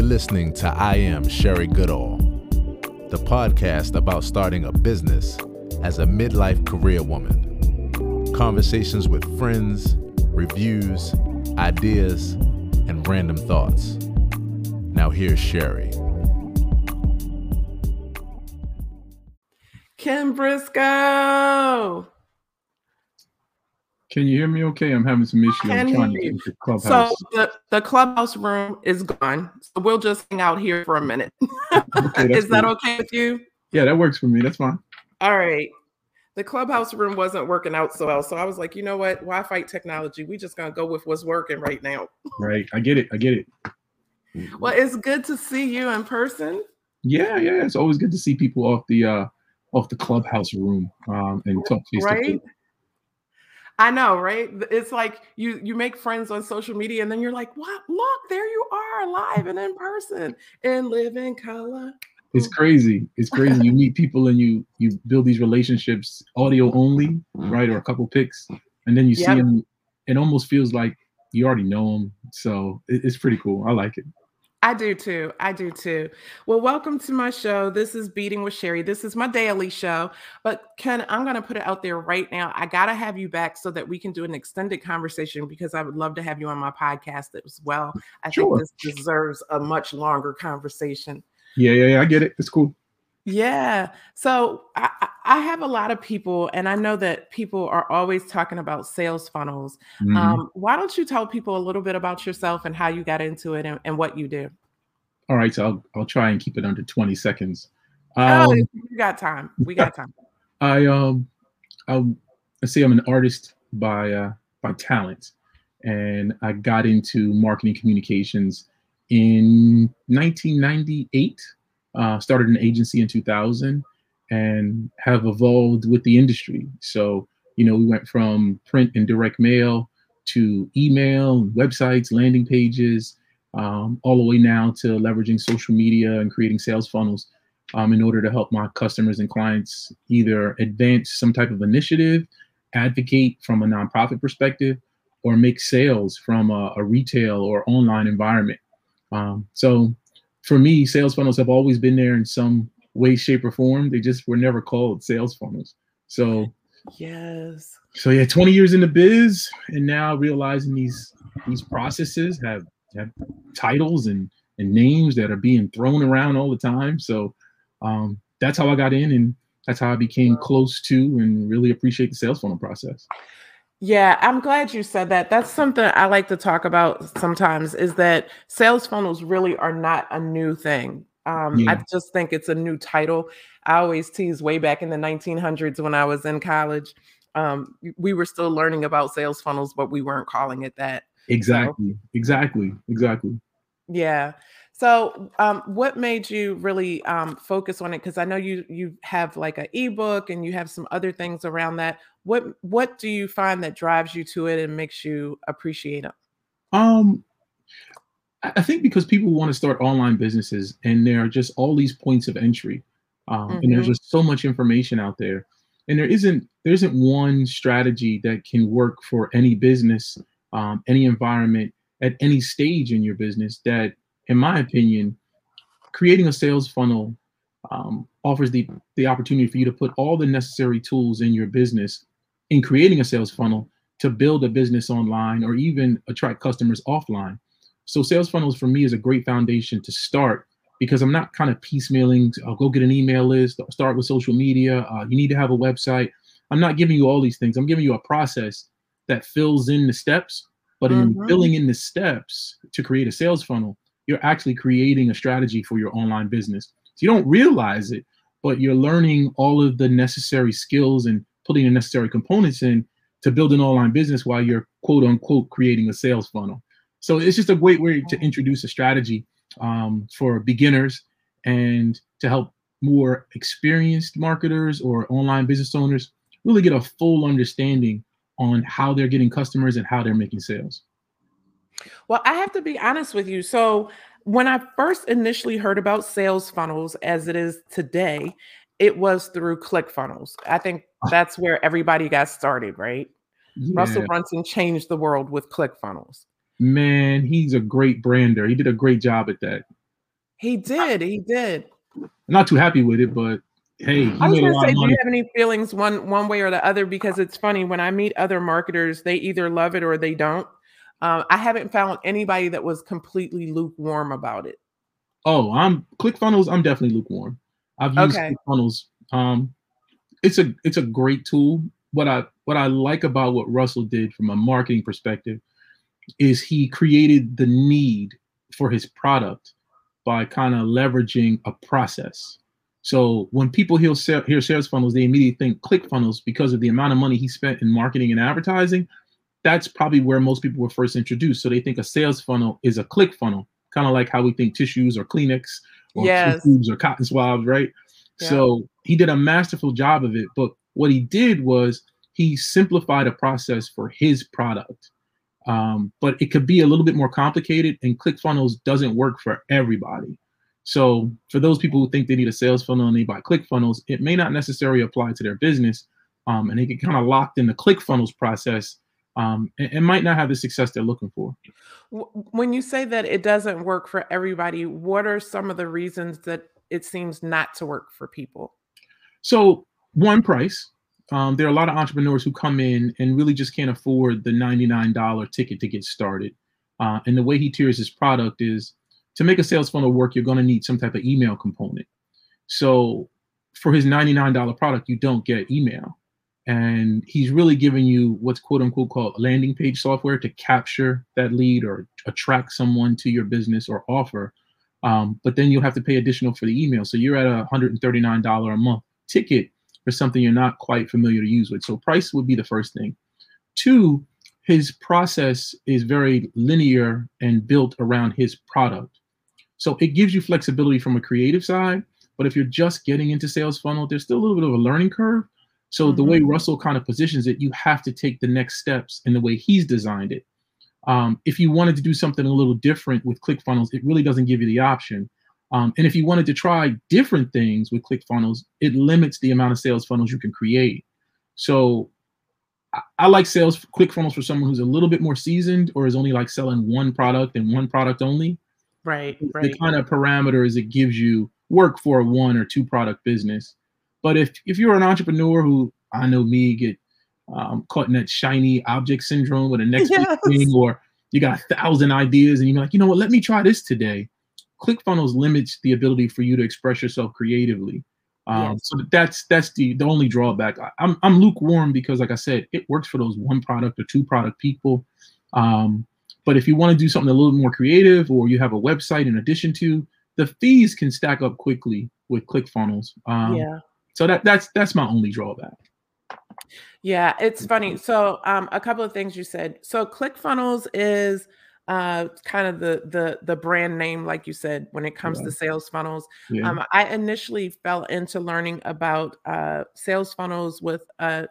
You're listening to I Am Sherry Goodall, the podcast about starting a business as a midlife career woman. Conversations with friends, reviews, ideas, and random thoughts. Now, here's Sherry. Ken Briscoe. Can you hear me okay? I'm having some issues. Can I'm trying to get into Clubhouse. So the, the clubhouse room is gone. So we'll just hang out here for a minute. Okay, is that cool. okay with you? Yeah, that works for me. That's fine. All right. The clubhouse room wasn't working out so well. So I was like, you know what? Why fight technology? We just gonna go with what's working right now. Right. I get it. I get it. Well, it's good to see you in person. Yeah, yeah. It's always good to see people off the uh off the clubhouse room um and talk face to right face. I know right it's like you you make friends on social media and then you're like what look there you are live and in person and live in color It's mm. crazy. It's crazy. You meet people and you you build these relationships audio only, mm. right? Or a couple pics, and then you see them. It almost feels like you already know them. So it, it's pretty cool. I like it. I do too i do too well welcome to my show this is beating with sherry this is my daily show but ken i'm going to put it out there right now i gotta have you back so that we can do an extended conversation because i would love to have you on my podcast as well i Sure. think this deserves a much longer conversation Yeah, yeah, yeah. I get it. It's cool. Yeah. So I, I have a lot of people, and I know that people are always talking about sales funnels. Mhm. Um, why don't you tell people a little bit about yourself and how you got into it and, and what you do? All right, so I'll I'll try and keep it under 20 seconds. oh, Um, we got time. We got time. I um I let's say I'm an artist by uh by talent and I got into marketing communications in 1998 uh started an agency in 2000 and have evolved with the industry so you know we went from print and direct mail to email websites landing pages um, all the way now to leveraging social media and creating sales funnels um, in order to help my customers and clients either advance some type of initiative, advocate from a nonprofit perspective, or make sales from a, a retail or online environment. Um, so for me, sales funnels have always been there in some way, shape, or form. They just were never called sales funnels. So Yes. so yeah, 20 years in the biz, and now realizing these these processes have have titles and and names that are being thrown around all the time. So um, that's how I got in, and that's how I became close to and really appreciate the sales funnel process. Yeah, I'm glad you said that. That's something I like to talk about sometimes is that sales funnels really are not a new thing. Um, I just think it's a new title. I always tease way back in the 1900s when I was in college. Um, we were still learning about sales funnels, but we weren't calling it that. Exactly, exactly, exactly. Yeah. So, um, what made you really um, focus on it? Because I know you you have like an ebook and you have some other things around that. What what do you find that drives you to it and makes you appreciate it? Um, I think because people want to start online businesses, and there are just all these points of entry, um, and there's Mhm. just so much information out there, and there isn't there isn't one strategy that can work for any business, um, any environment, at any stage in your business. That, in my opinion, creating a sales funnel um, offers the the opportunity for you to put all the necessary tools in your business in creating a sales funnel to build a business online or even attract customers offline. So sales funnels for me is a great foundation to start because I'm not kind of piecemealing. I'll go get an email list, start with social media. Uh, you need to have a website. I'm not giving you all these things. I'm giving you a process that fills in the steps. But in Mhm. filling in the steps to create a sales funnel, you're actually creating a strategy for your online business. So you don't realize it, but you're learning all of the necessary skills and putting the necessary components in to build an online business while you're quote unquote creating a sales funnel. So it's just a great way to introduce a strategy um, for beginners and to help more experienced marketers or online business owners really get a full understanding on how they're getting customers and how they're making sales. Well, I have to be honest with you. So, when I first initially heard about sales funnels as it is today, it was through ClickFunnels. I think ah. that's where everybody got started, right? Russell Brunson changed the world with ClickFunnels. Man, he's a great brander. He did a great job at that. He did. He did. I'm not too happy with it, but hey, I was gonna say, do you have any feelings one one way or the other? Because it's funny when I meet other marketers, they either love it or they don't. Um, I haven't found anybody that was completely lukewarm about it. Oh, I'm ClickFunnels. I'm definitely lukewarm. I've used Okay. ClickFunnels. Um, it's a it's a great tool. What I what I like about what Russell did from a marketing perspective is he created the need for his product by kind of leveraging a process. So when people hear, hear sales funnels, they immediately think ClickFunnels because of the amount of money he spent in marketing and advertising. That's probably where most people were first introduced. So they think a sales funnel is a click funnel, kind of like how we think tissues or Kleenex or Yes. tubes or cotton swabs, right? Yeah. So he did a masterful job of it. But what he did was he simplified a process for his product. Um, but it could be a little bit more complicated, and ClickFunnels doesn't work for everybody. So for those people who think they need a sales funnel and they buy ClickFunnels, it may not necessarily apply to their business, um, and they get kind of locked in the ClickFunnels process um, and, and might not have the success they're looking for. When you say that it doesn't work for everybody, what are some of the reasons that it seems not to work for people? So one price. Um, there are a lot of entrepreneurs who come in and really just can't afford the $99 ticket to get started. Uh, and the way he tiers his product is to make a sales funnel work, you're going to need some type of email component. So for his $99 product, you don't get email. And he's really giving you what's quote unquote called landing page software to capture that lead or attract someone to your business or offer. Um, but then you'll have to pay additional for the email. So you're at a $139 a month ticket for something you're not quite familiar to use with. So price would be the first thing. Two, his process is very linear and built around his product. So it gives you flexibility from a creative side, but if you're just getting into sales funnel, there's still a little bit of a learning curve. So the way Russell kind of positions it, you have to take the next steps in the way he's designed it. Um, if you wanted to do something a little different with ClickFunnels, it really doesn't give you the option. Um, and if you wanted to try different things with ClickFunnels, it limits the amount of sales funnels you can create. So I, I like sales ClickFunnels for someone who's a little bit more seasoned or is only like selling one product and one product only. Right, The kind of parameters it gives you work for a one or two product business. But if if you're an entrepreneur who I know me get um, caught in that shiny object syndrome with the next big Yes. thing, or you got a thousand ideas and you're like, you know what, let me try this today. ClickFunnels limits the ability for you to express yourself creatively. Um, Yes. So that's that's the the only drawback. I, I'm I'm lukewarm because, like I said, it works for those one product or two product people. Um, but if you want to do something a little more creative, or you have a website in addition to, the fees can stack up quickly with ClickFunnels. Um, yeah. So that that's that's my only drawback. Yeah, it's funny. So, um, a couple of things you said. So, ClickFunnels is uh, kind of the the the brand name, like you said, when it comes Yeah. to sales funnels. Yeah. Um, I initially fell into learning about uh, sales funnels with a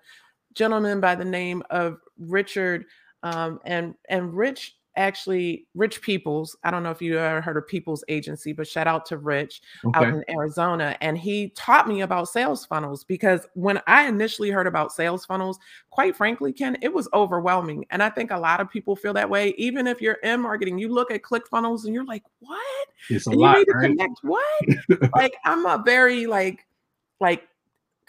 gentleman by the name of Richard, um, and and Rich actually Rich Peoples. I don't know if you ever heard of People's Agency, but shout out to Rich out in Arizona. And he taught me about sales funnels because when I initially heard about sales funnels, quite frankly, Ken, it was overwhelming. And I think a lot of people feel that way. Even if you're in marketing, you look at click funnels and you're like, what? It's a And you lot, need to right? connect what? like I'm a very like, like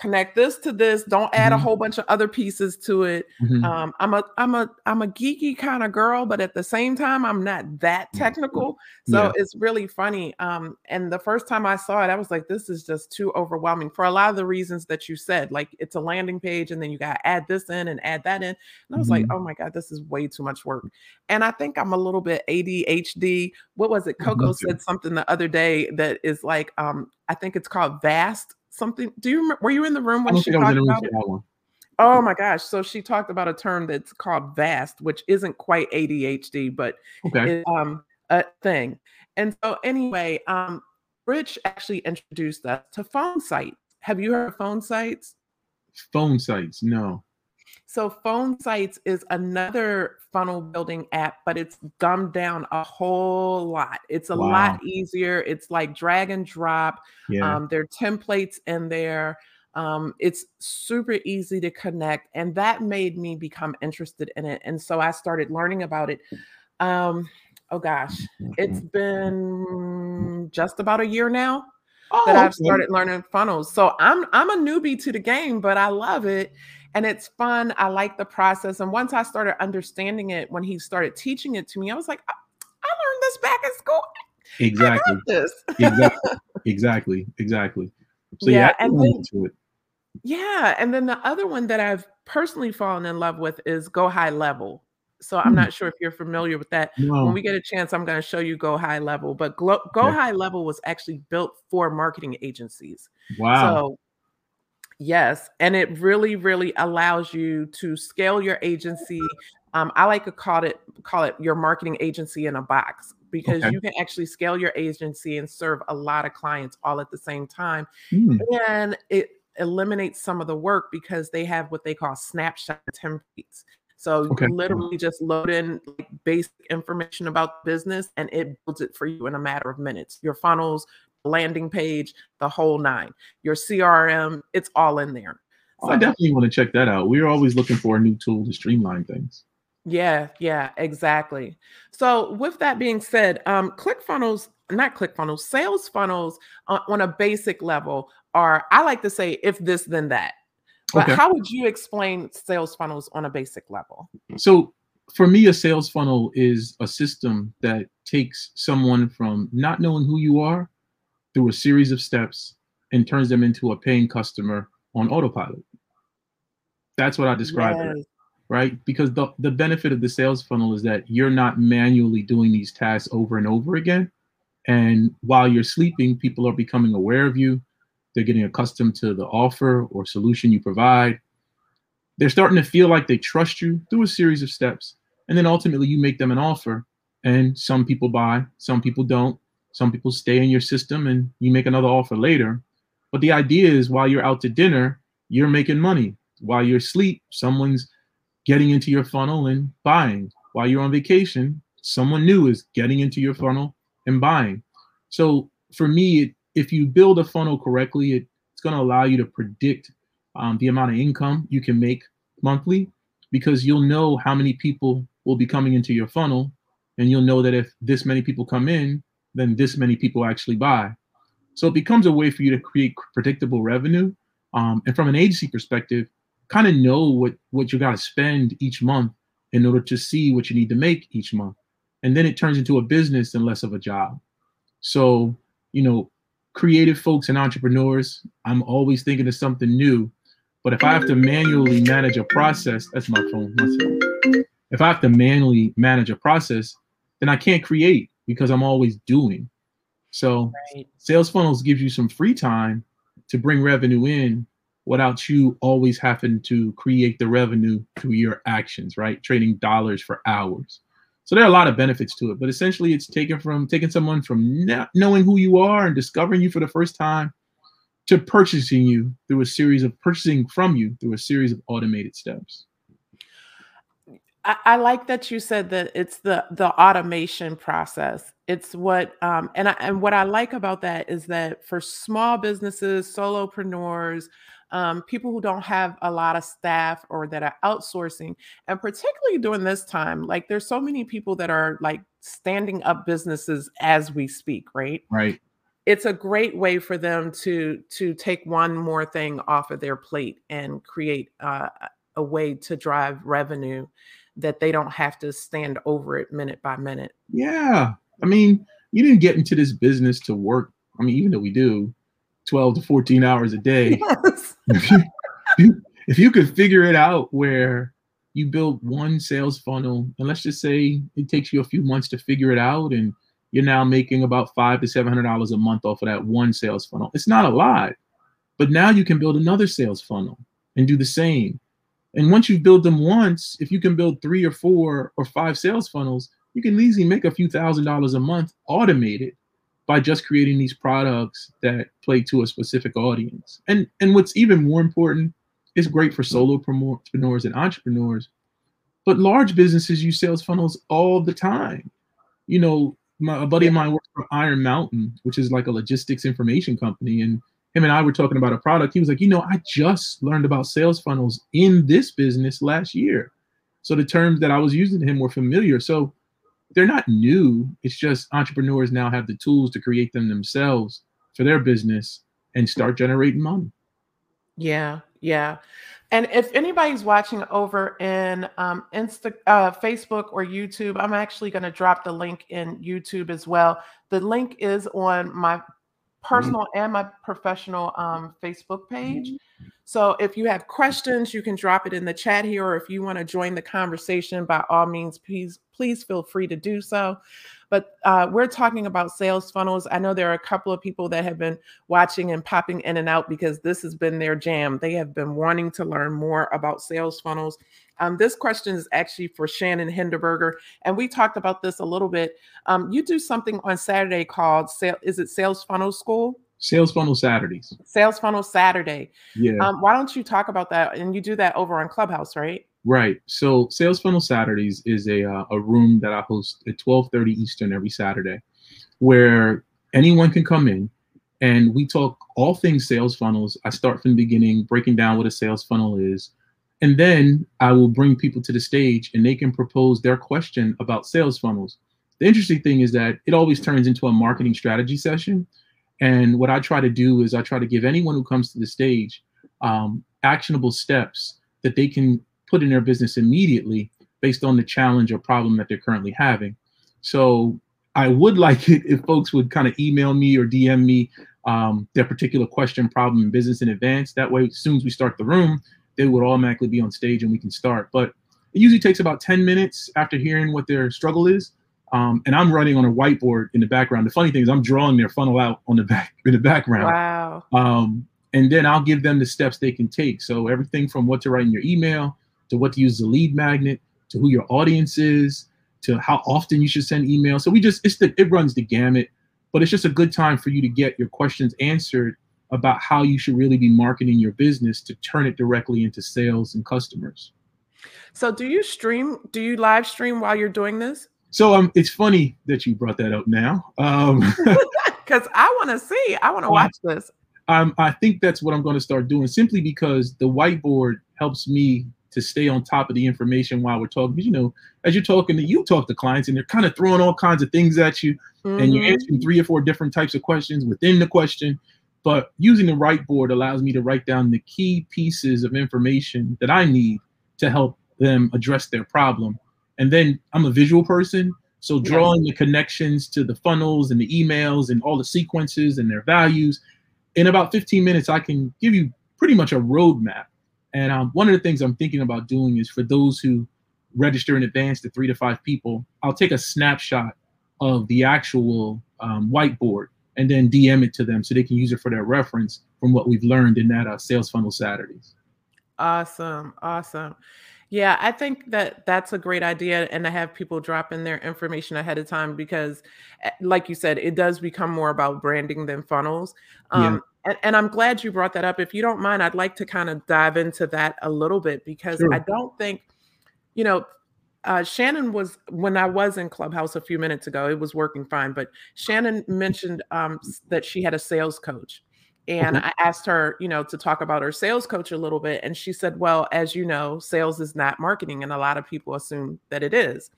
connect this to this. Don't add a Mhm. whole bunch of other pieces to it. Mhm. Um, I'm a I'm a I'm a geeky kind of girl, but at the same time, I'm not that technical. So Mm-hmm. Yeah. it's really funny. Um, and the first time I saw it, I was like, this is just too overwhelming for a lot of the reasons that you said. Like it's a landing page, and then you gotta add this in and add that in. And I was like, Mhm. oh my God, this is way too much work. And I think I'm a little bit ADHD. What was it? Coco said something the other day that is like, um, I think it's called vast something. Do you remember were you in the room when she think I was talked in the room about it? that one. Oh my gosh. So she talked about a term that's called VAST, which isn't quite ADHD, but Okay. is um a thing. And so anyway, um Rich actually introduced us to phone sites. Have you heard of phone sites? Phone sites, no. So phone sites is another funnel building app, but it's gummed down a whole lot. It's a Wow. lot easier. It's like drag and drop. Yeah. Um, there are templates in there. Um, it's super easy to connect, and that made me become interested in it. And so I started learning about it. Um, oh gosh, it's been just about a year now Oh, that I've okay. started learning funnels. So I'm I'm a newbie to the game, but I love it and it's fun. I like the process. And once I started understanding it, when he started teaching it to me, I was like, I, I learned this back in school. Exactly. exactly. Exactly. Exactly. So Yeah, yeah, and then- into it. Yeah, and then the other one that I've personally fallen in love with is Go High Level. So I'm Hmm. not sure if you're familiar with that. No. When we get a chance, I'm going to show you Go High Level. But Glo- Go Okay. High Level was actually built for marketing agencies. wow. So, yes, and it really, really allows you to scale your agency. Um, I like to call it call it your marketing agency in a box because Okay. you can actually scale your agency and serve a lot of clients all at the same time, Hmm. and it eliminates some of the work because they have what they call snapshot templates. So Okay. you literally just load in like basic information about the business and it builds it for you in a matter of minutes. Your funnels, landing page, the whole nine. Your CRM, it's all in there. Oh, I definitely want to check that out. We're always looking for a new tool to streamline things. Yeah, yeah, exactly. So with that being said, um, ClickFunnels, not ClickFunnels, sales funnels on, on a basic level are, I like to say, if this, then that. But Okay. how would you explain sales funnels on a basic level? So for me, a sales funnel is a system that takes someone from not knowing who you are through a series of steps and turns them into a paying customer on autopilot. That's what I describe it right? Because the, the benefit of the sales funnel is that you're not manually doing these tasks over and over again. And while you're sleeping, people are becoming aware of you. They're getting accustomed to the offer or solution you provide. They're starting to feel like they trust you through a series of steps. And then ultimately, you make them an offer. And some people buy, some people don't. Some people stay in your system and you make another offer later. But the idea is while you're out to dinner, you're making money. While you're asleep, someone's getting into your funnel and buying. While you're on vacation, someone new is getting into your funnel and buying. So for me, it, if you build a funnel correctly, it, it's going to allow you to predict um, the amount of income you can make monthly because you'll know how many people will be coming into your funnel. And you'll know that if this many people come in, then this many people actually buy. So it becomes a way for you to create predictable revenue. Um, and from an agency perspective, kind of know what what you got to spend each month in order to see what you need to make each month and then it turns into a business and less of a job so you know creative folks and entrepreneurs i'm always thinking of something new but if i have to manually manage a process that's my phone, my phone. if i have to manually manage a process then i can't create because i'm always doing so Right. sales funnels gives you some free time to bring revenue in without you always having to create the revenue through your actions, right? Trading dollars for hours. So there are a lot of benefits to it, but essentially it's taken from taking someone from not knowing who you are and discovering you for the first time to purchasing you through a series of purchasing from you through a series of automated steps. I, I like that you said that it's the the automation process. It's what um and I, and what I like about that is that for small businesses, solopreneurs, um, people who don't have a lot of staff or that are outsourcing, and particularly during this time, like there's so many people that are like standing up businesses as we speak, right? Right. it's a great way for them to to take one more thing off of their plate and create uh, a way to drive revenue that they don't have to stand over it minute by minute. Yeah. I mean, you didn't get into this business to work. I mean, even though we do 12 to 14 hours a day. Yes. if, you, if you- if you could figure it out where you build one sales funnel, and let's just say it takes you a few months to figure it out, and you're now making about five to seven hundred dollars a month off of that one sales funnel. It's not a lot, but now you can build another sales funnel and do the same. And once you build them once, if you can build three or four or five sales funnels, you can easily make a few thousand dollars a month automated by just creating these products that play to a specific audience. And and what's even more important, it's great for solopreneurs and entrepreneurs, but large businesses use sales funnels all the time. You know, my, a buddy of mine works for Iron Mountain, which is like a logistics information company, and him and I were talking about a product. He was like, you know, I just learned about sales funnels in this business last year. So the terms that I was using to him were familiar. So they're not new. It's just entrepreneurs now have the tools to create them themselves for their business and start generating money. Yeah, yeah. And if anybody's watching over in um, Insta, uh, Facebook, or YouTube, I'm actually going to drop the link in YouTube as well. The link is on my. Personal mm-hmm. and my professional um, Facebook page. Mm-hmm. So if you have questions, you can drop it in the chat here, or if you want to join the conversation, by all means, please please feel free to do so. But uh, we're talking about sales funnels. I know there are a couple of people that have been watching and popping in and out because this has been their jam. They have been wanting to learn more about sales funnels. Um, this question is actually for Shannon Hinderberger, and we talked about this a little bit. Um, you do something on Saturday called "Sale." Is it Sales Funnel School? Sales Funnel Saturdays. Sales Funnel Saturday. Yeah. Um, why don't you talk about that? And you do that over on Clubhouse, right? Right. So Sales Funnel Saturdays is a uh, a room that I host at 12:30 Eastern every Saturday, where anyone can come in, and we talk all things sales funnels. I start from the beginning, breaking down what a sales funnel is, and then I will bring people to the stage, and they can propose their question about sales funnels. The interesting thing is that it always turns into a marketing strategy session, and what I try to do is I try to give anyone who comes to the stage um, actionable steps that they can put in their business immediately based on the challenge or problem that they're currently having. So I would like it if folks would kind of email me or DM me um, their particular question, problem, in business in advance. That way, as soon as we start the room, they would automatically be on stage and we can start. But it usually takes about 10 minutes after hearing what their struggle is. Um, and I'm running on a whiteboard in the background. The funny thing is, I'm drawing their funnel out on the back in the background. Wow. Um, and then I'll give them the steps they can take. So everything from what to write in your email to what to use as a lead magnet, to who your audience is, to how often you should send emails. So we just it's the it runs the gamut, but it's just a good time for you to get your questions answered about how you should really be marketing your business to turn it directly into sales and customers. So do you stream? Do you live stream while you're doing this? So um, it's funny that you brought that up now. Um, because I want to see. I want to watch this. Um, I think that's what I'm going to start doing simply because the whiteboard helps me to stay on top of the information while we're talking. Because, you know, as you're talking to you talk to clients and they're kind of throwing all kinds of things at you mm-hmm. and you're mm-hmm. answering three or four different types of questions within the question. But using the whiteboard allows me to write down the key pieces of information that I need to help them address their problem. And then I'm a visual person. So drawing the connections to the funnels and the emails and all the sequences and their values, in about 15 minutes, I can give you pretty much a roadmap and um, one of the things I'm thinking about doing is for those who register in advance to three to five people, I'll take a snapshot of the actual um, whiteboard and then DM it to them so they can use it for their reference from what we've learned in that uh, sales funnel Saturdays. Awesome, awesome. Yeah, I think that that's a great idea, and to have people drop in their information ahead of time because, eh, like you said, it does become more about branding than funnels. Um, and, and, I'm glad you brought that up. If you don't mind, I'd like to kind of dive into that a little bit because sure. I don't think, you know, uh, Shannon was when I was in Clubhouse a few minutes ago, it was working fine. But Shannon mentioned um, that she had a sales coach. And mm-hmm. I asked her, you know, to talk about her sales coach a little bit. And she said, well, as you know, sales is not marketing. And a lot of people assume that it is,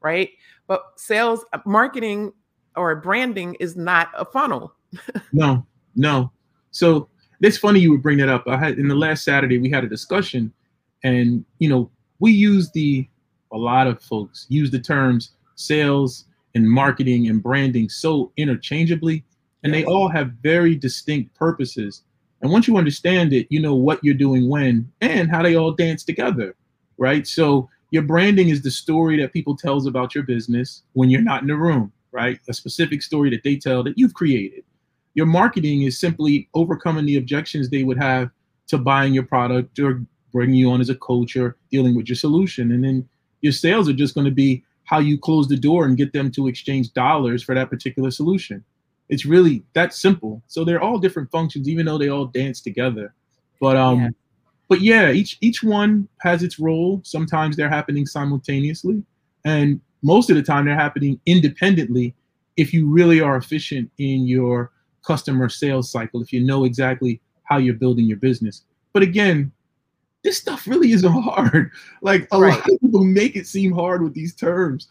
right? But sales, uh, marketing, or branding is not a funnel. no, no. So it's funny you would bring that up. I had in the last Saturday we had a discussion, and you know we use the a lot of folks use the terms sales and marketing and branding so interchangeably, and they all have very distinct purposes. And once you understand it, you know what you're doing when and how they all dance together, right? So your branding is the story that people tells about your business when you're not in the room, right? A specific story that they tell that you've created your marketing is simply overcoming the objections they would have to buying your product or bringing you on as a coach or dealing with your solution. And then your sales are just going to be how you close the door and get them to exchange dollars for that particular solution. It's really that simple. So they're all different functions, even though they all dance together. But um, yeah. but yeah, each each one has its role. Sometimes they're happening simultaneously, and most of the time they're happening independently. If you really are efficient in your customer sales cycle if you know exactly how you're building your business. But again, this stuff really isn't hard. Like a right. lot of people make it seem hard with these terms.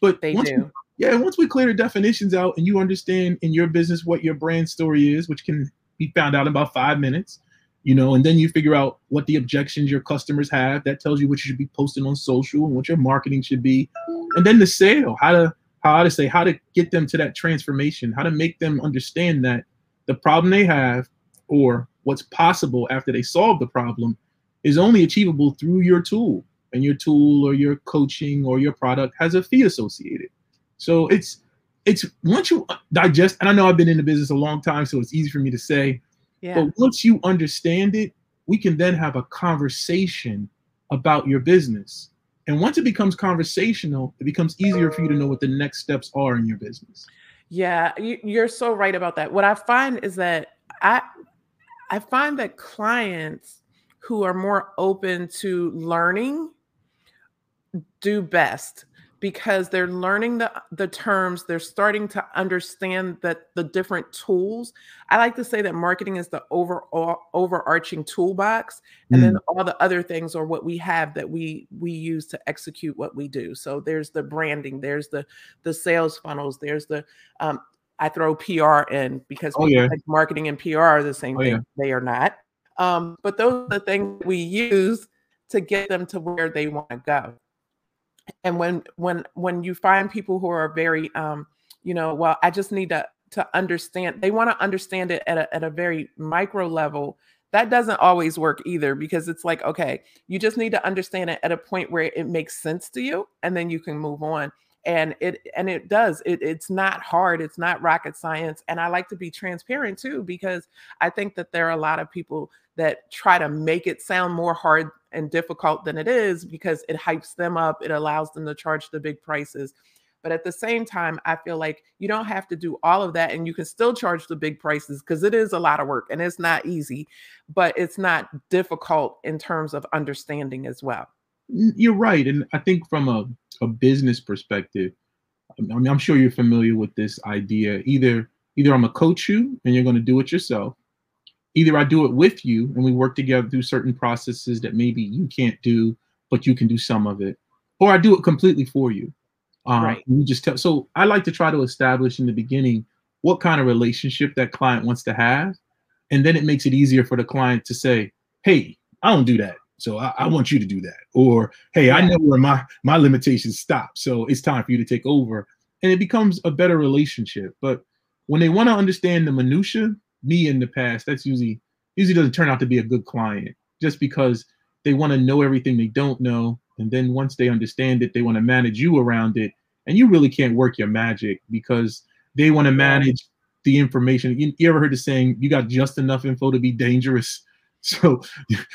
But They do. We, yeah, once we clear the definitions out and you understand in your business what your brand story is, which can be found out in about five minutes, you know, and then you figure out what the objections your customers have. That tells you what you should be posting on social and what your marketing should be, and then the sale, how to how to say how to get them to that transformation, how to make them understand that the problem they have or what's possible after they solve the problem is only achievable through your tool and your tool or your coaching or your product has a fee associated so it's it's once you digest and i know i've been in the business a long time so it's easy for me to say Yeah. but once you understand it we can then have a conversation about your business and once it becomes conversational it becomes easier for you to know what the next steps are in your business Yeah, you, you're so right about that. What I find is that I I find that clients who are more open to learning do best because they're learning the the terms they're starting to understand that the different tools. I like to say that marketing is the overall overarching toolbox and then all the other things are what we have that we we use to execute what we do. So there's the branding there's the the sales funnels there's the um i throw pr in because Oh, yeah. think marketing and pr are the same Oh, thing. Yeah. they are not um but those are the things we use to get them to where they want to go. And when when when you find people who are very um you know well i just need to to understand they want to understand it at a, at a very micro level that doesn't always work either because it's like okay you just need to understand it at a point where it makes sense to you and then you can move on and it and it does it, it's not hard it's not rocket science and i like to be transparent too because i think that there are a lot of people that try to make it sound more hard and difficult than it is because it hypes them up it allows them to charge the big prices. But at the same time i feel like you don't have to do all of that and you can still charge the big prices because it is a lot of work and it's not easy but it's not difficult in terms of understanding as well You're right, and I think from a, a business perspective, I mean, I'm sure you're familiar with this idea. Either either I'm a coach you and you're going to do it yourself. Either I do it with you and we work together through certain processes that maybe you can't do, but you can do some of it, or I do it completely for you. Um, Right. You just tell. So I like to try to establish in the beginning what kind of relationship that client wants to have, and then it makes it easier for the client to say, "Hey, I don't do that." So I, I want you to do that. Or, hey, I know where my my limitations stop. So it's time for you to take over. And it becomes a better relationship. But when they want to understand the minutia, me in the past, that's usually usually doesn't turn out to be a good client just because they want to know everything they don't know. And then once they understand it, they want to manage you around it. And you really can't work your magic because they want to manage the information. You, you ever heard the saying, you got just enough info to be dangerous? So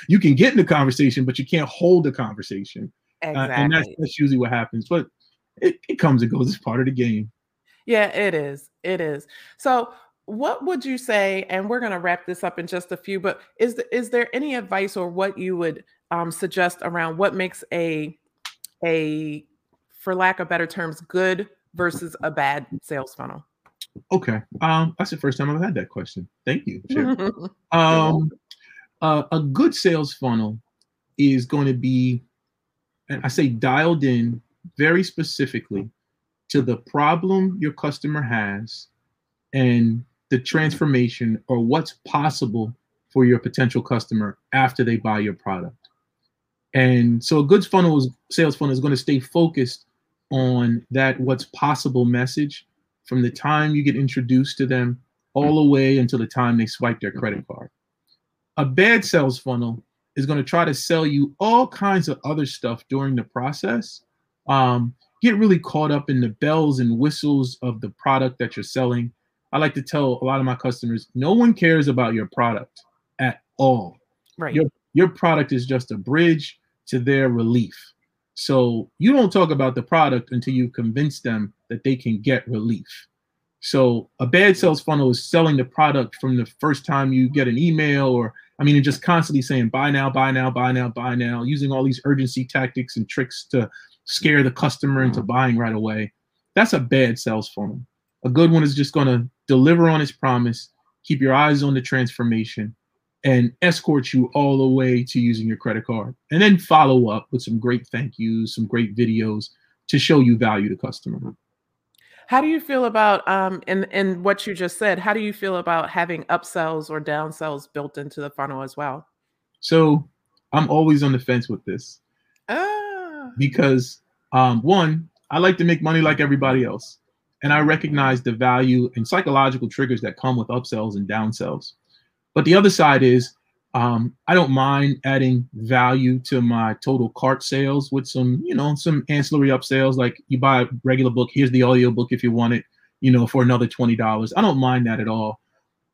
you can get in the conversation, but you can't hold the conversation. Uh, and that's, that's usually what happens. But it, it comes and goes. It's part of the game. Yeah, it is. It is. So, what would you say? And we're going to wrap this up in just a few. But is is there any advice or what you would um, suggest around what makes a a, for lack of better terms, good versus a bad sales funnel? Okay. Um, that's the first time I've had that question. Thank you. Um, uh, a good sales funnel is going to be, and I say dialed in very specifically to the problem your customer has and the transformation or what's possible for your potential customer after they buy your product. And so a good funnel is sales funnel is going to stay focused on that what's possible message from the time you get introduced to them all the way until the time they swipe their credit card. A bad sales funnel is going to try to sell you all kinds of other stuff during the process. Um, get really caught up in the bells and whistles of the product that you're selling. I like to tell a lot of my customers no one cares about your product at all. right. Your, your product is just a bridge to their relief. So you don't talk about the product until you convince them that they can get relief. So a bad sales funnel is selling the product from the first time you get an email or I mean, and just constantly saying buy now, buy now, buy now, buy now, using all these urgency tactics and tricks to scare the customer into mm-hmm. buying right away. That's a bad sales funnel. A good one is just going to deliver on its promise, keep your eyes on the transformation, and escort you all the way to using your credit card. And then follow up with some great thank yous, some great videos to show you value to customer. How do you feel about um in in what you just said? How do you feel about having upsells or downsells built into the funnel as well? So I'm always on the fence with this. Ah. Because um, one, I like to make money like everybody else. And I recognize the value and psychological triggers that come with upsells and downsells. But the other side is um, I don't mind adding value to my total cart sales with some, you know, some ancillary upsells. Like you buy a regular book, here's the audio book if you want it, you know, for another $20. I don't mind that at all.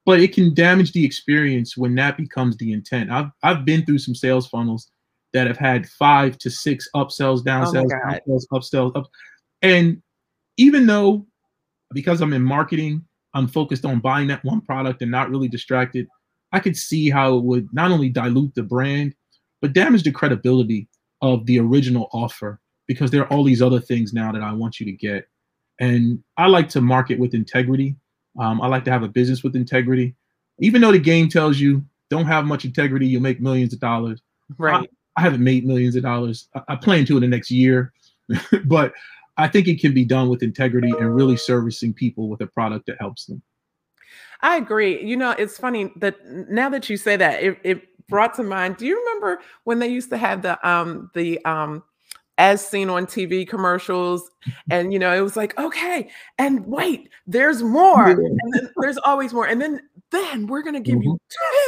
But it can damage the experience when that becomes the intent. I've I've been through some sales funnels that have had five to six upsells, downsells, upsells, upsells, up. And even though because I'm in marketing, I'm focused on buying that one product and not really distracted I could see how it would not only dilute the brand, but damage the credibility of the original offer because there are all these other things now that I want you to get. And I like to market with integrity. Um, I like to have a business with integrity. Even though the game tells you don't have much integrity, you'll make millions of dollars. Right. I, I haven't made millions of dollars. I, I plan to in the next year, but I think it can be done with integrity and really servicing people with a product that helps them. I agree. You know, it's funny that now that you say that, it, it brought to mind. Do you remember when they used to have the um the um as seen on TV commercials. And you know, it was like, okay, and wait, there's more. And then there's always more. And then then we're gonna give mm-hmm. you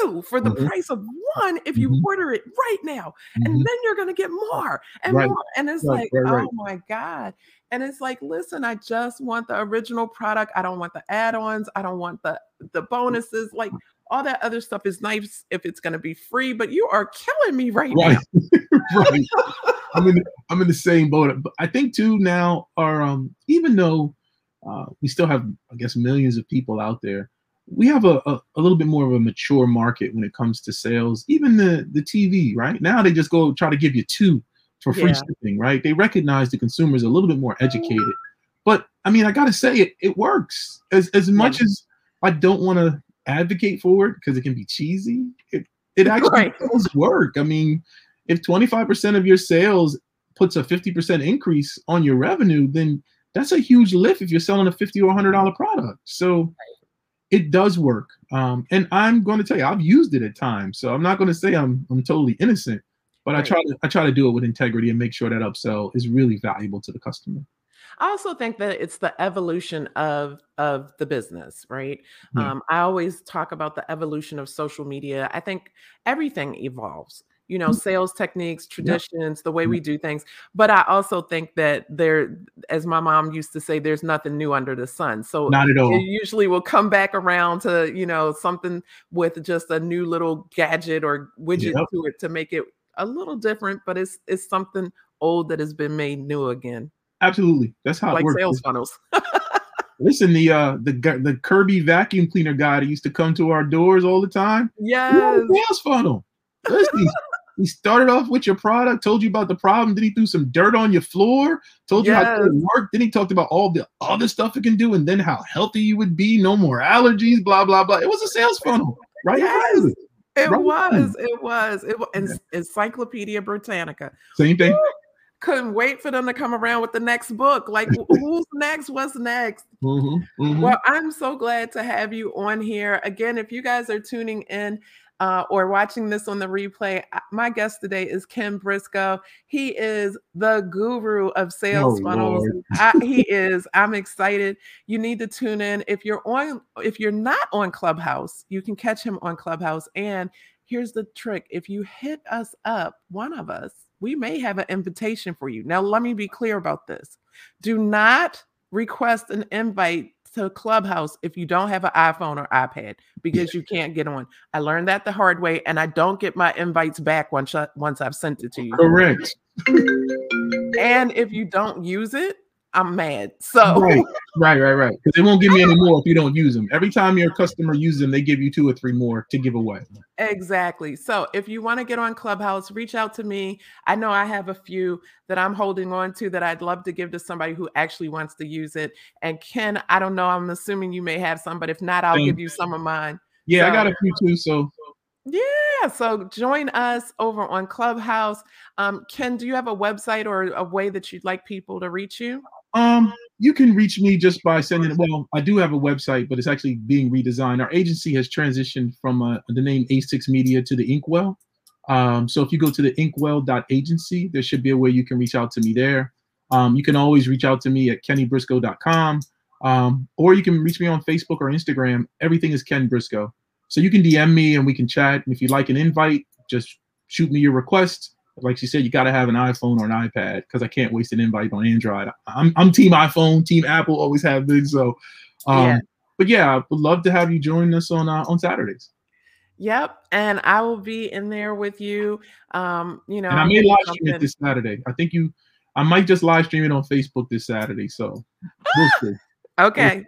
two for the mm-hmm. price of one if you mm-hmm. order it right now. And mm-hmm. then you're gonna get more and right. more. And it's right, like, right, oh my God. And it's like, listen, I just want the original product. I don't want the add-ons. I don't want the the bonuses. Like all that other stuff is nice if it's going to be free, but you are killing me right, right. now. right. I'm in I'm in the same boat. But I think too now are um even though uh, we still have I guess millions of people out there, we have a, a, a, little bit more of a mature market when it comes to sales. Even the the TV, right? Now they just go try to give you two for free yeah. shipping, right? They recognize the consumer is a little bit more educated. But I mean, I gotta say it it works. As as much yeah. as I don't want to advocate for it because it can be cheesy, it it actually right. does work. I mean, if 25% of your sales puts a 50% increase on your revenue, then that's a huge lift if you're selling a 50 or $100 product. So it does work. Um, and I'm going to tell you, I've used it at times. So I'm not going to say I'm, I'm totally innocent but right. I try to I try to do it with integrity and make sure that upsell is really valuable to the customer. I also think that it's the evolution of of the business, right? Yeah. Um, I always talk about the evolution of social media. I think everything evolves. You know, mm-hmm. sales techniques, traditions, the way we do things. But I also think that there, as my mom used to say, there's nothing new under the sun. So not at all. usually will come back around to you know something with just a new little gadget or widget yep. to it to make it a little different, but it's it's something old that has been made new again. Absolutely, that's how like it works. sales funnels. Listen, the uh the the Kirby vacuum cleaner guy that used to come to our doors all the time. Yeah, sales funnel. Listen, he started off with your product, told you about the problem, then he threw some dirt on your floor, told you yes. how it worked, then he talked about all the other stuff it can do, and then how healthy you would be, no more allergies, blah blah blah. It was a sales funnel, right? Yes. It right. was. It was. It was. Yeah. Encyclopedia Britannica. Same thing. couldn't wait for them to come around with the next book. Like, who's next? What's next? Mm-hmm, mm-hmm. Well, I'm so glad to have you on here. Again, if you guys are tuning in, uh, or watching this on the replay, my guest today is Ken Briscoe. He is the guru of sales oh, funnels. I, he is. I'm excited. You need to tune in. If you're on, if you're not on Clubhouse, you can catch him on Clubhouse. And here's the trick: if you hit us up, one of us, we may have an invitation for you. Now, let me be clear about this. Do not request an invite to Clubhouse if you don't have an iPhone or iPad because you can't get on. I learned that the hard way, and I don't get my invites back once I, once I've sent it to you. Correct. And if you don't use it, I'm mad. So right, right, right, right. Because they won't give me any more if you don't use them. Every time your customer uses them, they give you two or three more to give away. Exactly. So if you want to get on Clubhouse, reach out to me. I know I have a few that I'm holding on to that I'd love to give to somebody who actually wants to use it. And Ken, I don't know. I'm assuming you may have some, but if not, I'll Thanks. give you some of mine. Yeah, so, I got a few too. So Yeah, so join us over on Clubhouse. Um, Ken, do you have a website or a way that you'd like people to reach you? Um, you can reach me just by sending. Well, I do have a website, but it's actually being redesigned. Our agency has transitioned from uh, the name A6 Media to the Inkwell. Um, so if you go to the inkwell.agency, there should be a way you can reach out to me there. Um, you can always reach out to me at kennybriscoe.com, um, or you can reach me on Facebook or Instagram. Everything is Ken Briscoe. So you can DM me and we can chat. And if you'd like an invite, just shoot me your request. Like she said, you got to have an iPhone or an iPad because I can't waste an invite on Android. I'm, I'm team iPhone, team Apple, always have been. So, um, yeah. but yeah, I would love to have you join us on uh, on Saturdays. Yep, and I will be in there with you. Um, you know, and I may live stream it this Saturday. I think you, I might just live stream it on Facebook this Saturday. So we'll see. okay,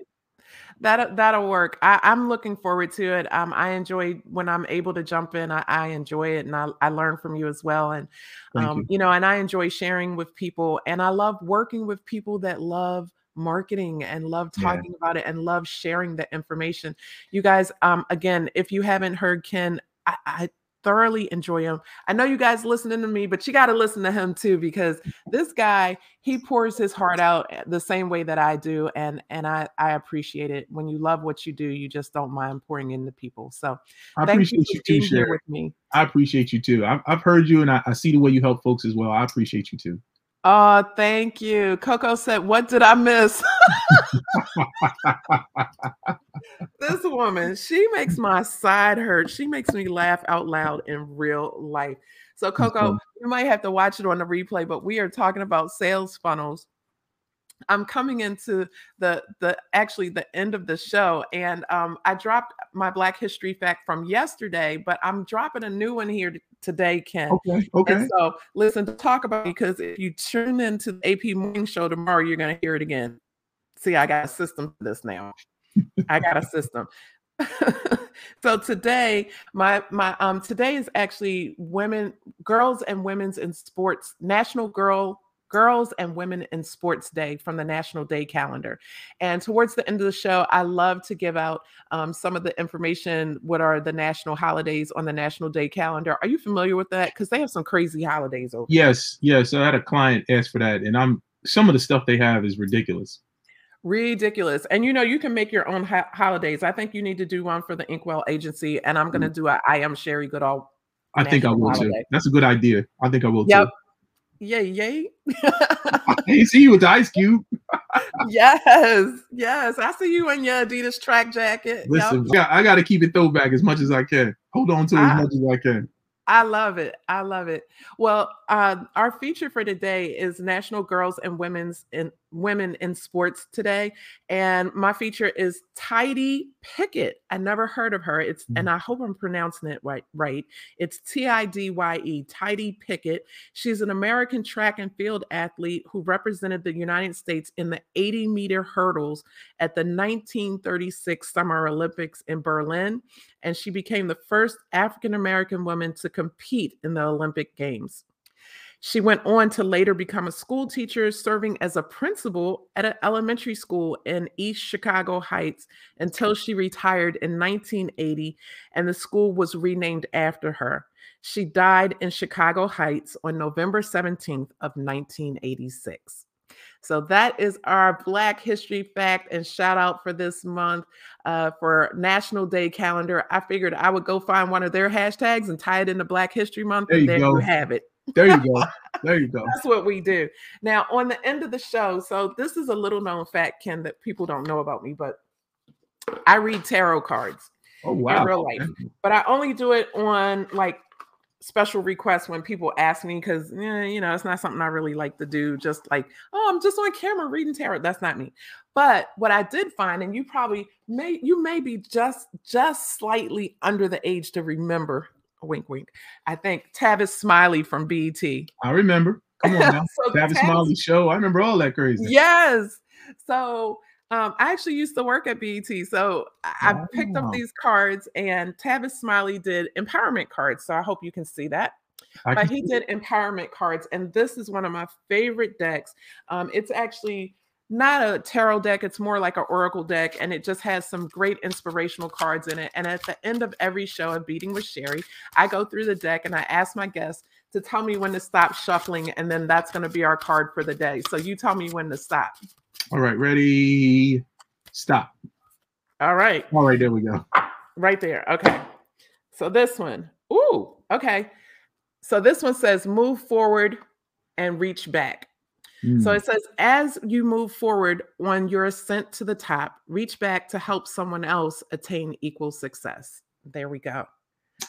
that that'll work. I, am looking forward to it. Um, I enjoy when I'm able to jump in. I, I enjoy it, and I, I learn from you as well. And um, you. you know, and I enjoy sharing with people, and I love working with people that love marketing and love talking yeah. about it and love sharing the information. You guys, um, again, if you haven't heard Ken, I, I thoroughly enjoy him. I know you guys listening to me, but you got to listen to him too because this guy, he pours his heart out eh, the same way that I do and and I I appreciate it. When you love what you do, you just don't mind pouring into people. So I appreciate you, you too, here with me. I appreciate you too. I've, I've heard you and I, I see the way you help folks as well. I appreciate you too. Oh, thank you. Coco said, What did I miss? this woman, she makes my side hurt. She makes me laugh out loud in real life. So, Coco, you might have to watch it on the replay, but we are talking about sales funnels I'm coming into the the actually the end of the show, and um, I dropped my Black History fact from yesterday, but I'm dropping a new one here today, Ken. Okay. Okay. And so listen to talk about because if you tune into the AP Morning Show tomorrow, you're going to hear it again. See, I got a system for this now. I got a system. so today my my um today is actually women girls and women's in sports national girl Girls and Women in Sports Day from the National Day calendar. And towards the end of the show, I love to give out um, some of the information. What are the national holidays on the National Day calendar? Are you familiar with that? Because they have some crazy holidays over. Yes, yes. I had a client ask for that, and I'm some of the stuff they have is ridiculous. Ridiculous. And you know, you can make your own ha- holidays. I think you need to do one for the Inkwell agency, and I'm going to mm. do a I am Sherry Goodall. I think I will holiday. too. That's a good idea. I think I will yep. too. Yay, yay. I see you with the ice cube. yes, yes. I see you in your Adidas track jacket. Listen, yep. I got to keep it throwback as much as I can. Hold on to it I, as much as I can. I love it. I love it. Well, uh, our feature for today is National Girls and Women's in Women in Sports today, and my feature is Tidye Pickett. I never heard of her. It's mm-hmm. and I hope I'm pronouncing it right. Right. It's T I D Y E. Tidye Pickett. She's an American track and field athlete who represented the United States in the 80 meter hurdles at the 1936 Summer Olympics in Berlin, and she became the first African American woman to compete in the Olympic Games. She went on to later become a school teacher, serving as a principal at an elementary school in East Chicago Heights until she retired in 1980, and the school was renamed after her. She died in Chicago Heights on November 17th of 1986. So that is our Black History fact and shout out for this month uh, for National Day calendar. I figured I would go find one of their hashtags and tie it into Black History Month, there and there go. you have it. There you go. There you go. That's what we do. Now, on the end of the show, so this is a little known fact, Ken, that people don't know about me, but I read tarot cards. Oh wow. In real life. But I only do it on like special requests when people ask me because eh, you know it's not something I really like to do. Just like oh, I'm just on camera reading tarot. That's not me. But what I did find, and you probably may you may be just just slightly under the age to remember. Wink, wink. I think Tavis Smiley from BET. I remember. Come on now, so Tavis, Tavis Smiley show. I remember all that crazy. Yes. So um, I actually used to work at BET, so I oh. picked up these cards, and Tavis Smiley did empowerment cards. So I hope you can see that. I but he did empowerment cards, and this is one of my favorite decks. Um, it's actually not a tarot deck, it's more like an oracle deck, and it just has some great inspirational cards in it. And at the end of every show of Beating with Sherry, I go through the deck and I ask my guests to tell me when to stop shuffling, and then that's going to be our card for the day. So you tell me when to stop. All right, ready, stop. All right. All right, there we go. Right there. Okay. So this one. Ooh, okay. So this one says move forward and reach back. Mm. So it says, as you move forward on your ascent to the top, reach back to help someone else attain equal success. There we go.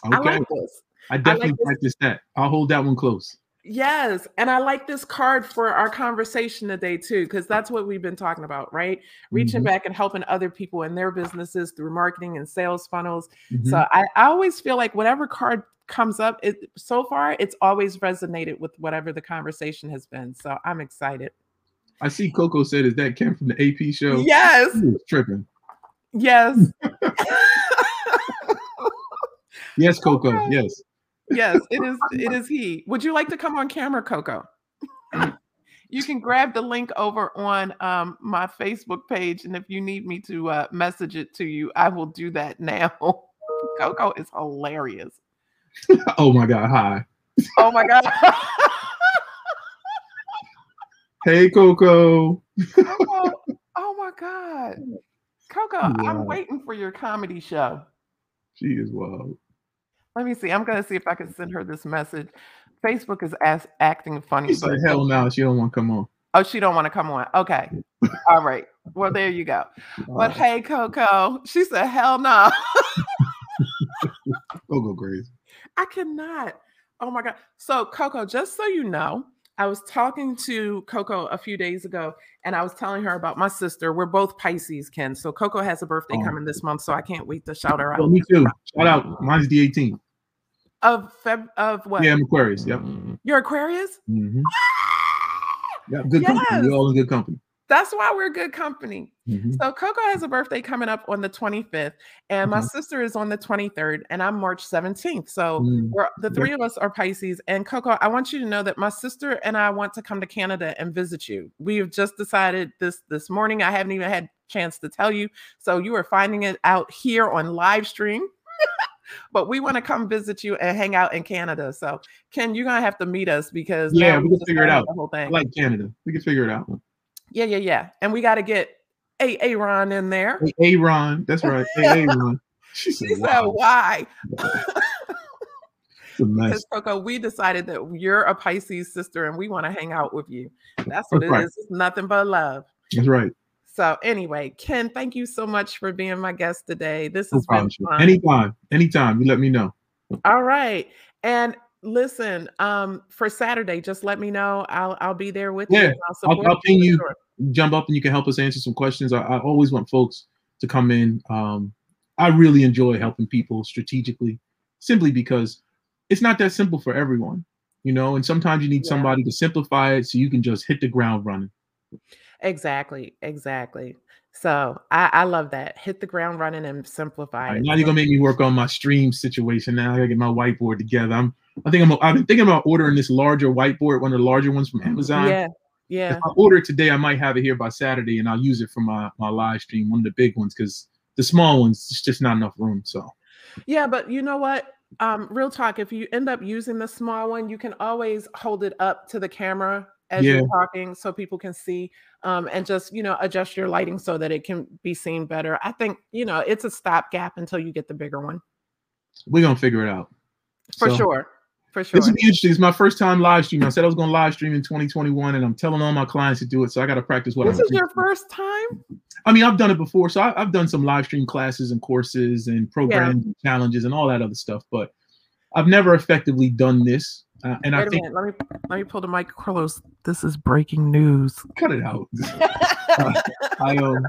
Okay. I like this. I definitely I like practice that. I'll hold that one close. Yes. And I like this card for our conversation today, too, because that's what we've been talking about, right? Reaching mm-hmm. back and helping other people in their businesses through marketing and sales funnels. Mm-hmm. So I, I always feel like whatever card comes up, it so far it's always resonated with whatever the conversation has been. So I'm excited. I see Coco said, "Is that Kim from the AP show?" Yes, tripping. Yes. yes, Coco. Okay. Yes. Yes, it is. It is he. Would you like to come on camera, Coco? you can grab the link over on um, my Facebook page, and if you need me to uh, message it to you, I will do that now. Coco is hilarious. oh my god! Hi. Oh my god. hey, Coco. Coco. Oh my god, Coco! I'm waiting for your comedy show. She is wild. Let me see. I'm gonna see if I can send her this message. Facebook is as, acting funny. She said, "Hell no, she don't want to come on." Oh, she don't want to come on. Okay. All right. Well, there you go. but hey, Coco, she said, "Hell no." Go go crazy. I cannot. Oh my God. So, Coco, just so you know, I was talking to Coco a few days ago and I was telling her about my sister. We're both Pisces, Ken. So, Coco has a birthday oh. coming this month. So, I can't wait to shout her out. Oh, me too. Shout out. Mine's the 18th. Of Feb of what? Yeah, I'm Aquarius. Yep. You're Aquarius? Mm-hmm. Yeah, good yes. company. We're all in good company. That's why we're good company. Mm-hmm. So Coco has a birthday coming up on the 25th, and my mm-hmm. sister is on the 23rd, and I'm March 17th. So mm-hmm. we're the three of us are Pisces. And Coco, I want you to know that my sister and I want to come to Canada and visit you. We have just decided this this morning. I haven't even had chance to tell you. So you are finding it out here on live stream. but we want to come visit you and hang out in Canada. So Ken, you're gonna have to meet us because yeah, we can figure it out. The whole thing. I like Canada, we can figure it out. Yeah, yeah, yeah. And we got to get a Aaron in there. Aaron, that's right. Aaron. She said, she said why? because Coco, we decided that you're a Pisces sister and we want to hang out with you. That's what that's it right. is. It's nothing but love. That's right. So anyway, Ken, thank you so much for being my guest today. This no has problem. been fun. Anytime, anytime. You let me know. All right. And listen, um, for Saturday, just let me know. I'll I'll be there with yeah, you. I'll, I'll, I'll ping you. Sure. Jump up and you can help us answer some questions. I, I always want folks to come in. Um, I really enjoy helping people strategically, simply because it's not that simple for everyone, you know. And sometimes you need yeah. somebody to simplify it so you can just hit the ground running. Exactly, exactly. So I, I love that. Hit the ground running and simplify. Right, now you're gonna make me work on my stream situation. Now I gotta get my whiteboard together. I'm I think I'm I've been thinking about ordering this larger whiteboard, one of the larger ones from Amazon. Yeah. Yeah. If I order it today, I might have it here by Saturday and I'll use it for my, my live stream, one of the big ones, because the small ones, it's just not enough room. So yeah, but you know what? Um, real talk, if you end up using the small one, you can always hold it up to the camera as yeah. you're talking so people can see um, and just you know adjust your lighting so that it can be seen better. I think you know it's a stopgap until you get the bigger one. We're gonna figure it out. For so, sure. For sure. this will be interesting. It's my first time live streaming. I said i was going to live stream in 2021 and i'm telling all my clients to do it so i got to practice what this I'm is your first time? I mean i've done it before so I, have done some live stream classes and courses and programs yeah. and challenges and all that other stuff but i've never effectively done this uh, and Wait I think minute, let me let me pull the mic close. This is breaking news. Cut it out. uh, I um,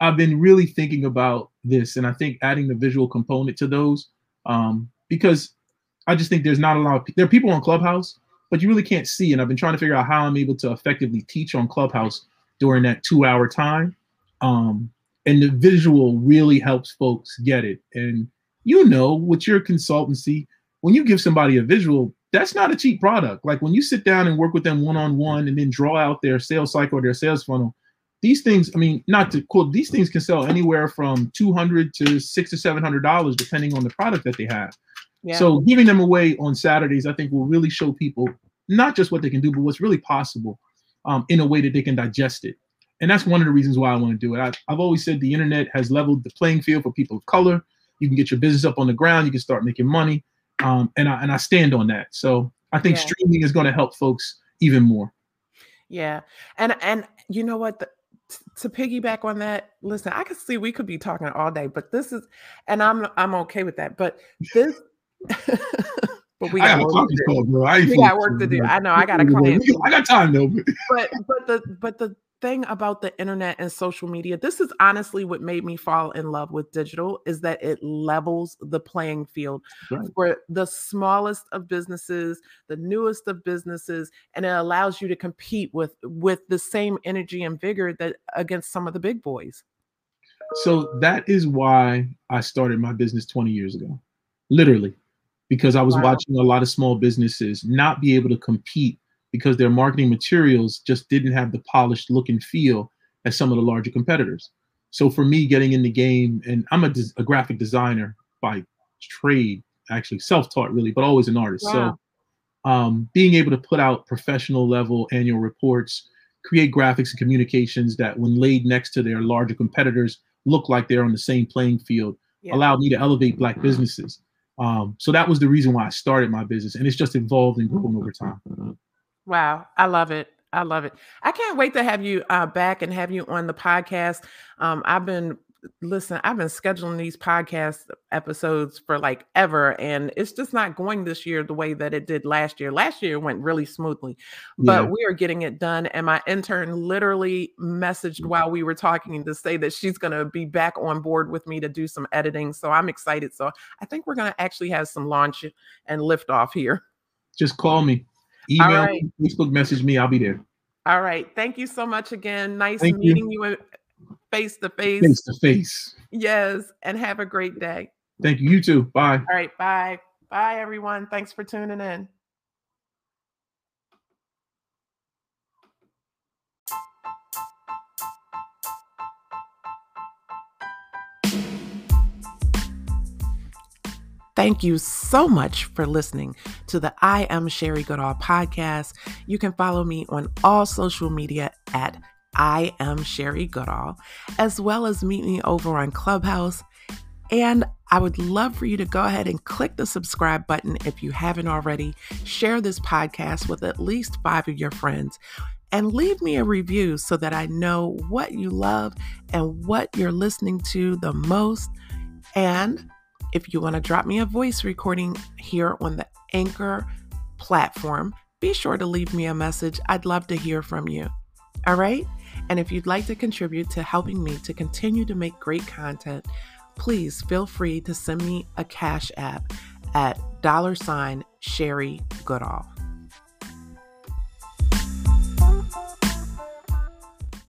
I've been really thinking about this, and I think adding the visual component to those, um, because I just think there's not a lot of there are people on Clubhouse, but you really can't see. And I've been trying to figure out how I'm able to effectively teach on Clubhouse during that two hour time. Um, and the visual really helps folks get it. And you know, with your consultancy, when you give somebody a visual, that's not a cheap product. Like when you sit down and work with them one on one and then draw out their sales cycle or their sales funnel, these things, I mean, not to quote, these things can sell anywhere from 200 to six to seven hundred dollars, depending on the product that they have. Yeah. So giving them away on Saturdays, I think will really show people not just what they can do, but what's really possible um, in a way that they can digest it. And that's one of the reasons why I want to do it. I, I've always said the internet has leveled the playing field for people of color. You can get your business up on the ground. You can start making money. Um, and I and I stand on that. So I think yeah. streaming is going to help folks even more. Yeah, and and you know what? The, to piggyback on that, listen, I can see we could be talking all day, but this is, and I'm I'm okay with that. But this, but we got, work to do. bro. I we got work to do. I know I got a client. I got time though. but but the but the thing about the internet and social media this is honestly what made me fall in love with digital is that it levels the playing field right. for the smallest of businesses the newest of businesses and it allows you to compete with with the same energy and vigor that against some of the big boys so that is why i started my business 20 years ago literally because i was wow. watching a lot of small businesses not be able to compete because their marketing materials just didn't have the polished look and feel as some of the larger competitors. So for me, getting in the game, and I'm a, a graphic designer by trade, actually self-taught really, but always an artist. Wow. So um, being able to put out professional level annual reports, create graphics and communications that when laid next to their larger competitors look like they're on the same playing field yeah. allowed me to elevate black businesses. Um, so that was the reason why I started my business, and it's just evolved and grown over time. Wow, I love it. I love it. I can't wait to have you uh, back and have you on the podcast. Um, I've been listen, I've been scheduling these podcast episodes for like ever, and it's just not going this year the way that it did last year. Last year went really smoothly, but yeah. we are getting it done. And my intern literally messaged while we were talking to say that she's going to be back on board with me to do some editing. So I'm excited. So I think we're going to actually have some launch and lift off here. Just call me. Email right. me, Facebook message me. I'll be there. All right. Thank you so much again. Nice Thank meeting you face to face. Face to face. Yes. And have a great day. Thank you. You too. Bye. All right. Bye. Bye, everyone. Thanks for tuning in. Thank you so much for listening to the I Am Sherry Goodall podcast. You can follow me on all social media at I Am Sherry Goodall, as well as meet me over on Clubhouse. And I would love for you to go ahead and click the subscribe button if you haven't already. Share this podcast with at least five of your friends and leave me a review so that I know what you love and what you're listening to the most. And if you want to drop me a voice recording here on the Anchor platform, be sure to leave me a message. I'd love to hear from you. All right? And if you'd like to contribute to helping me to continue to make great content, please feel free to send me a cash app at dollar sign Sherry Goodall.